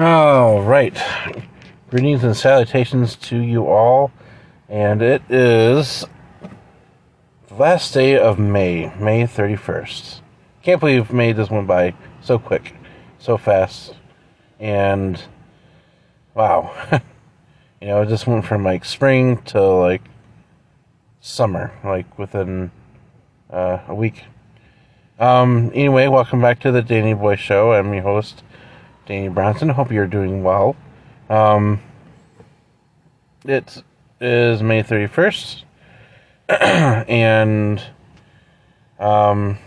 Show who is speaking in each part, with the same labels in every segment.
Speaker 1: All right. Greetings and salutations to you all. And it is the last day of May, May 31st. Can't believe May just went by so quick, so fast. And wow. you know, it just went from like spring to like summer, like within uh, a week. Um, anyway, welcome back to the Danny Boy Show. I'm your host, Danny Bronson. Hope you're doing well. Um, it is May 31st, and, um,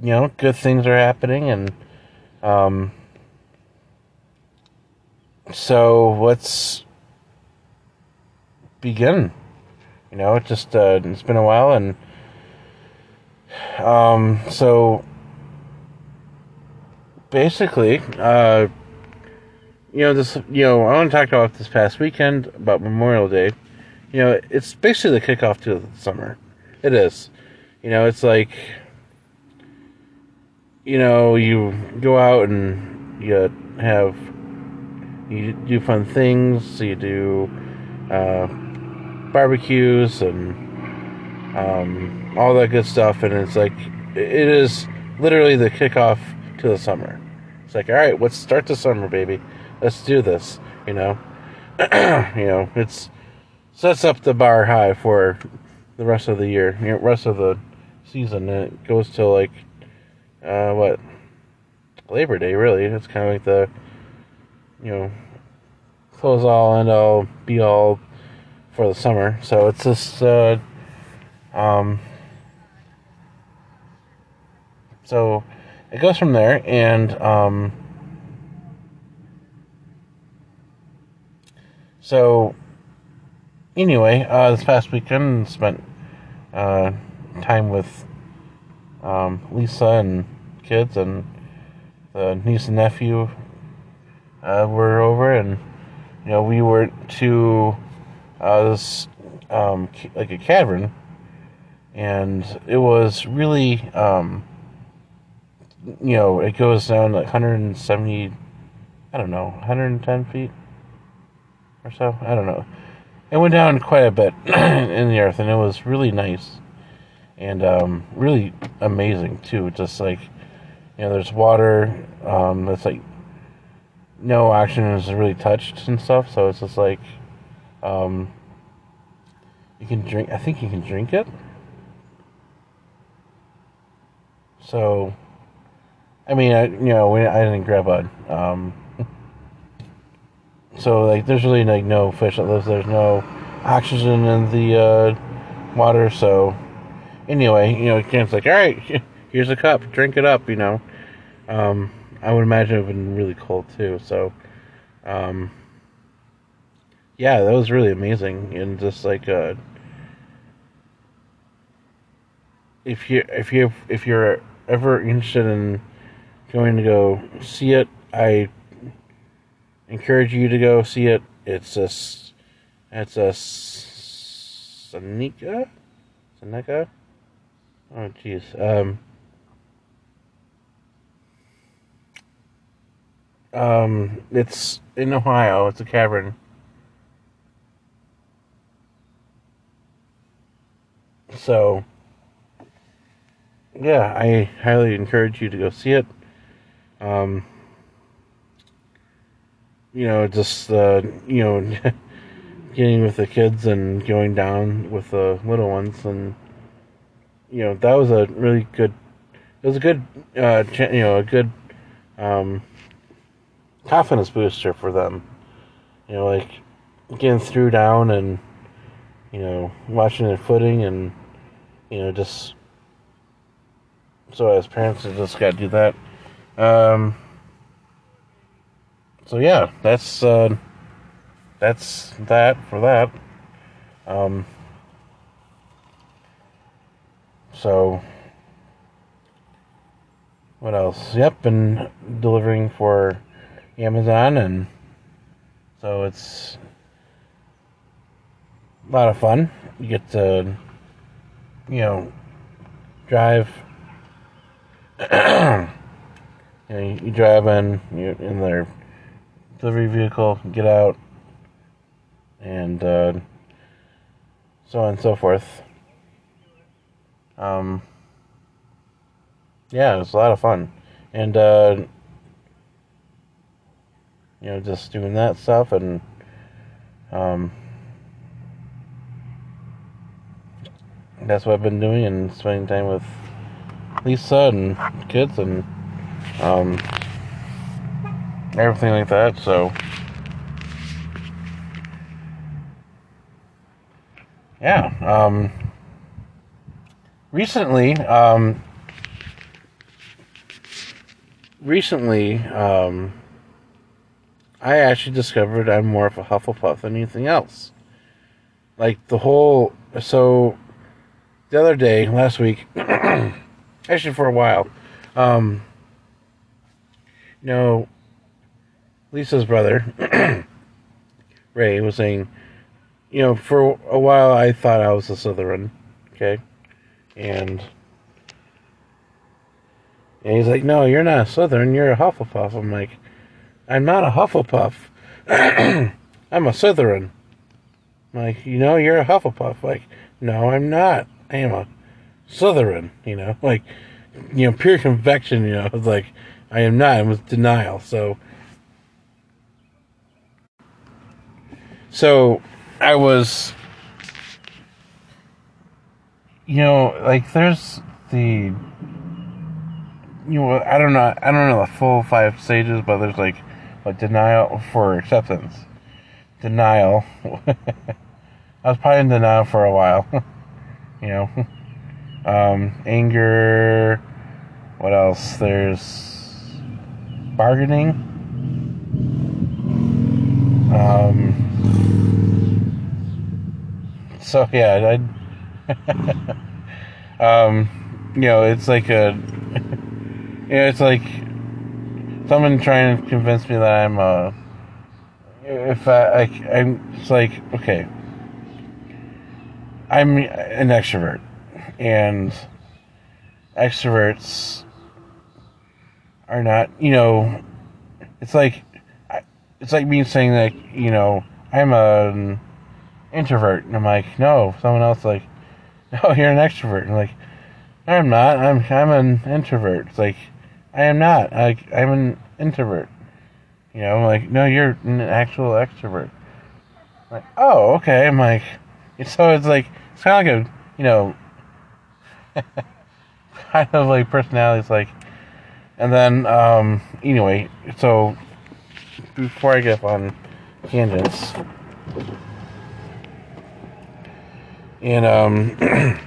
Speaker 1: you know, good things are happening, and, um, so let's begin. You know, it just, uh, it's been a while, and, um, so basically, uh, you know, this, you know, I want to talk about this past weekend about Memorial Day. You know, it's basically the kickoff to the summer. It is. You know, it's like, you know, you go out and you have, you do fun things, you do, uh, barbecues and, um, all that good stuff, and it's like it is literally the kickoff to the summer. Like, all right, let's start the summer, baby. Let's do this. You know, you know, it's sets up the bar high for the rest of the year, rest of the season. And it goes to like, uh, what Labor Day, really. It's kind of like the, you know, close all and all be all for the summer. So it's just, uh, um, so it goes from there, and um, so anyway, uh, this past weekend spent uh, time with um, Lisa and kids, and the niece and nephew uh, were over, and you know we were to uh, this um, like a cavern, and it was really. Um, you know, it goes down like 170, I don't know, 110 feet or so. I don't know. It went down quite a bit in the earth, and it was really nice and um, really amazing too. Just like you know, there's water um, that's like no oxygen is really touched and stuff, so it's just like um, you can drink. I think you can drink it. So I mean, I, you know, I didn't grab a. Um, so like, there's really like no fish that lives. There's no oxygen in the uh, water. So anyway, you know, Ken's like, all right, here's a cup, drink it up. You know, um, I would imagine it would been really cold too. So, um, yeah, that was really amazing, and just like, uh, if you if you if you're ever interested in going to go see it. I encourage you to go see it. It's a, it's a Seneca, Seneca. Oh, jeez. Um, um, it's in Ohio. It's a cavern. So, yeah, I highly encourage you to go see it. Um, you know, just uh, you know, getting with the kids and going down with the little ones, and you know, that was a really good. It was a good, uh, you know, a good um, confidence booster for them. You know, like getting through down and you know watching their footing and you know just so as parents, I just got to do that. Um, so yeah, that's uh, that's that for that. Um, so what else? Yep, been delivering for Amazon, and so it's a lot of fun. You get to, you know, drive. you, know, you drive in, you in their delivery vehicle, get out, and uh, so on and so forth. Um, yeah, it was a lot of fun, and uh, you know, just doing that stuff and um, that's what I've been doing and spending time with Lisa and kids and um, everything like that. So, yeah. Um, recently, um, recently, um, I actually discovered I'm more of a Hufflepuff than anything else. Like the whole so the other day, last week, actually for a while, um, know, Lisa's brother, Ray, was saying, you know, for a while I thought I was a Slytherin, okay, and and he's like, no, you're not a Slytherin, you're a Hufflepuff. I'm like, I'm not a Hufflepuff. I'm a Slytherin. I'm like, you know, you're a Hufflepuff. Like, no, I'm not. I am a Slytherin, you know, like, you know, pure convection, you know, like, I am not, I'm with denial, so. So, I was, you know, like, there's the, you know, I don't know, I don't know the full five stages, but there's like, like denial for acceptance, denial. I was probably in denial for a while. you know. Um, anger. What else? There's bargaining. Um, so yeah, I. um, you know, it's like a. you know, it's like someone trying to convince me that I'm a. If I like, I'm. It's like okay. I'm an extrovert, and extroverts are not, you know, it's like it's like me saying that, you know, I'm an um, introvert, and I'm like, no, someone else like, no, you're an extrovert. And I'm like, I'm not. I'm I'm an introvert. It's like, I am not. I I'm an introvert. You know, I'm like, no, you're an actual extrovert. I'm like, oh, okay. I'm like so it's like it's kind of like a you know kind of like personalities like and then um anyway so before I get on tangents and um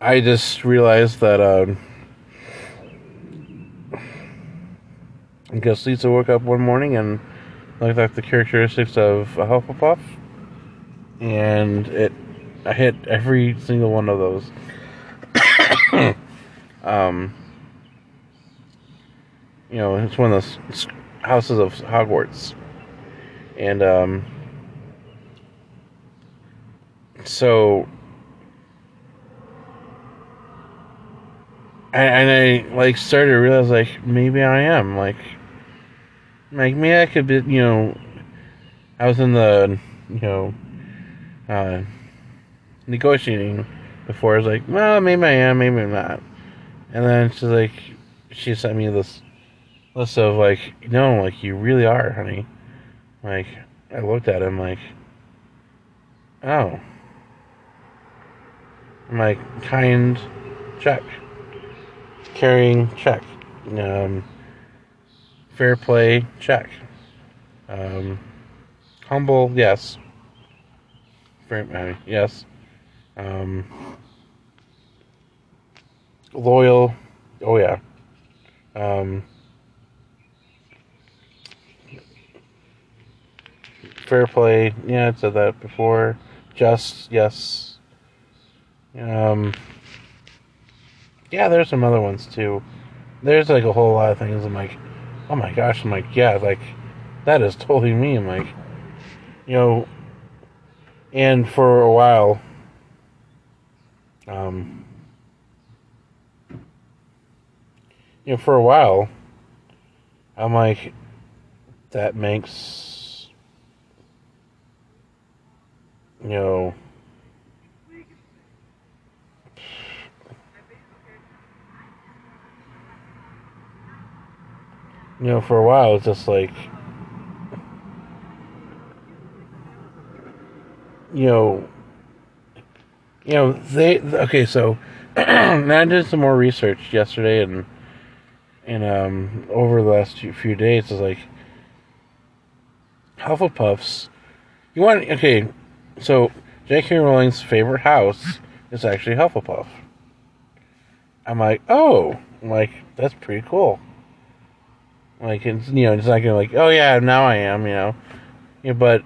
Speaker 1: I just realized that um I guess Lisa woke up one morning and looked like the characteristics of a Hufflepuff, and it I hit every single one of those. um, you know, it's one of those houses of Hogwarts, and um, so. And, and I like started to realize like maybe I am like like me, I could be, you know, I was in the, you know, uh, negotiating before. I was like, well, maybe I am, maybe I'm not. And then she's like, she sent me this list of like, no, like you really are, honey. Like, I looked at him like, oh. I'm like, kind, check. Caring, check. Um, Fair play, check. Um, humble, yes. Fair, uh, yes. Um, loyal, oh yeah. Um, fair play, yeah, I said that before. Just, yes. Um, yeah, there's some other ones too. There's like a whole lot of things I'm like, oh my gosh, I'm like, yeah, like, that is totally me. I'm like, you know, and for a while, um, you know, for a while, I'm like, that makes, you know, you know, for a while it's just like, you know, you know, they okay. So I did some more research yesterday and and um over the last few days is like Hufflepuffs. You want okay? So J.K. Rowling's favorite house is actually Hufflepuff. I'm like, oh, I'm like that's pretty cool. Like it's you know it's not gonna like oh yeah now I am you know, yeah, but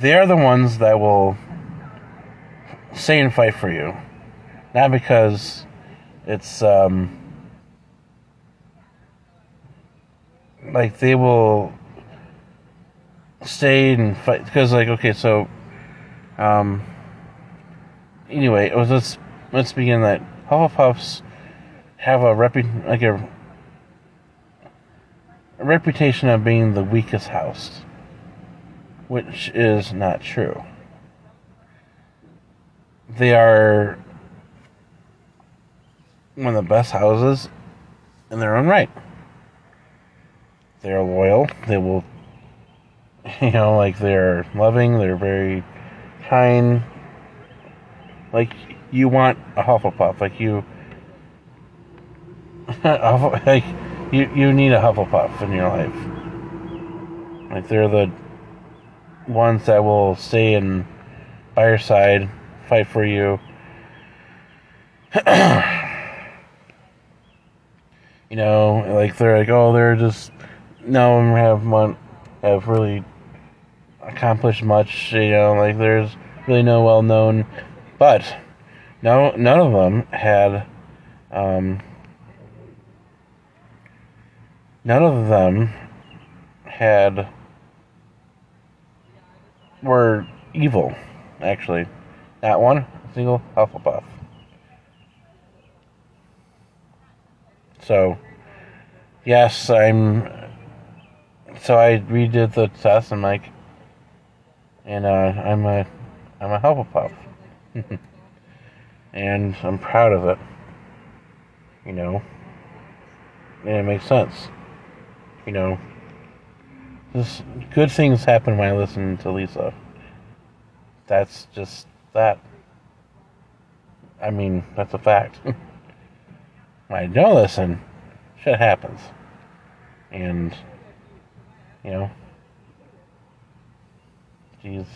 Speaker 1: they're the ones that will stay and fight for you. Not because it's um like they will stay and fight because like okay so um anyway it was let's let's begin that Hufflepuffs have a repu- like a, a reputation of being the weakest house which is not true. They are one of the best houses in their own right. They're loyal. They will, you know, like they're loving. They're very kind. Like you want a Hufflepuff. Like you, like you, you need a Hufflepuff in your life. Like they're the ones that will stay and by your side, fight for you. you know, like they're like, oh, they're just no one have one have really accomplished much. You know, like there's really no well known, but no, none of them had. Um, none of them had were evil, actually. Not one single Hufflepuff. So, yes, I'm. So I redid the test. I'm like, and uh, I'm a, I'm a Hufflepuff, and I'm proud of it. You know, and it makes sense. You know, good things happen when I listen to Lisa. That's just that. I mean, that's a fact. when I don't listen, shit happens. And, you know, she's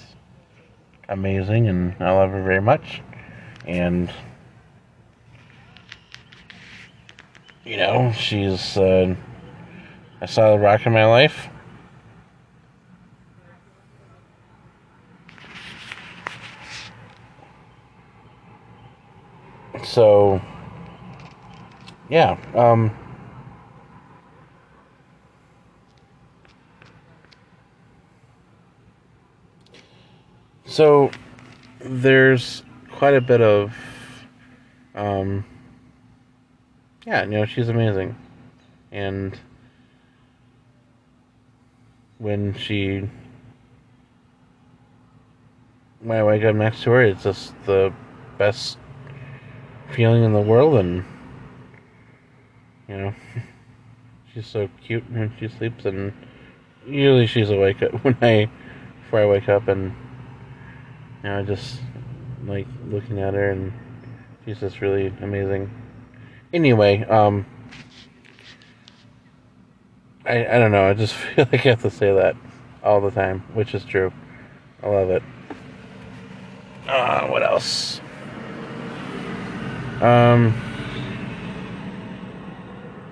Speaker 1: amazing and I love her very much. And, you know, she's uh, I saw the rock in my life. So yeah um so there's quite a bit of um yeah you know she's amazing. And when she when I wake up next to her it's just the best feeling in the world, and you know, she's so cute when she sleeps, and usually she's awake when I before I wake up, and you know, I just like looking at her, and she's just really amazing. Anyway, um, I I don't know. I just feel like I have to say that all the time, which is true. I love it. Uh, what else? Um,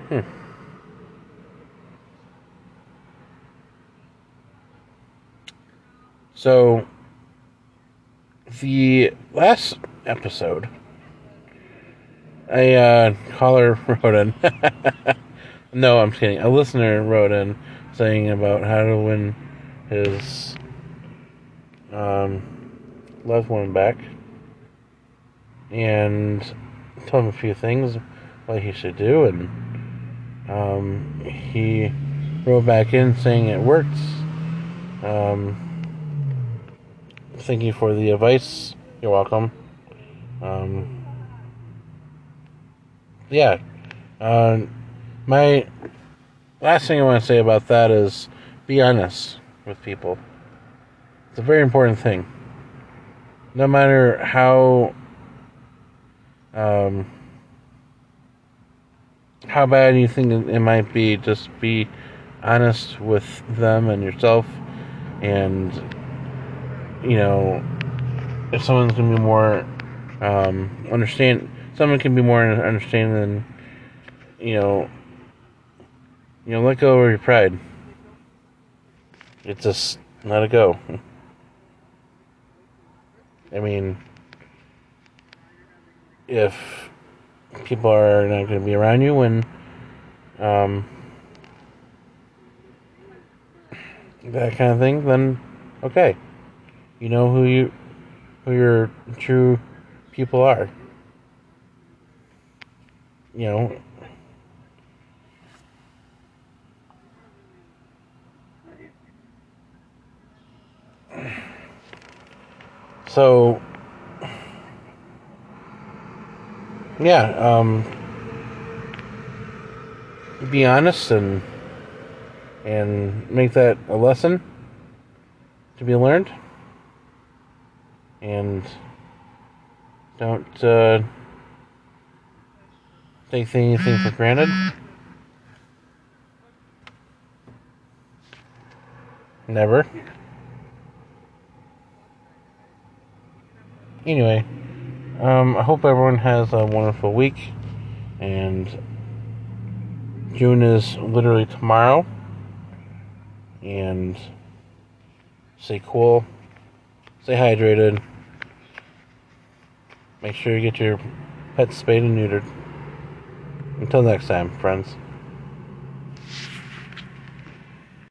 Speaker 1: hmm. So, the last episode, a uh, caller wrote in. no, I'm kidding. A listener wrote in saying about how to win his um, loved one back. And told him a few things. what he should do, and um, he wrote back in saying it works. Um, thank you for the advice. You're welcome. Um, yeah. Uh, my last thing I want to say about that is be honest with people. It's a very important thing. No matter how um, how bad do you think it might be, just be honest with them and yourself, and you know, if someone's gonna be more um, understand, someone can be more understanding than you know, you know, let go of your pride. It's just let it go. I mean, if people are not going to be around you when um, that kind of thing, then okay, you know who you who your true people are. You know. So yeah, um, be honest and and make that a lesson to be learned, and don't uh, take anything for granted. Never. Anyway. Um, I hope everyone has a wonderful week. And June is literally tomorrow. And stay cool, stay hydrated. Make sure you get your pets spayed and neutered. Until next time, friends.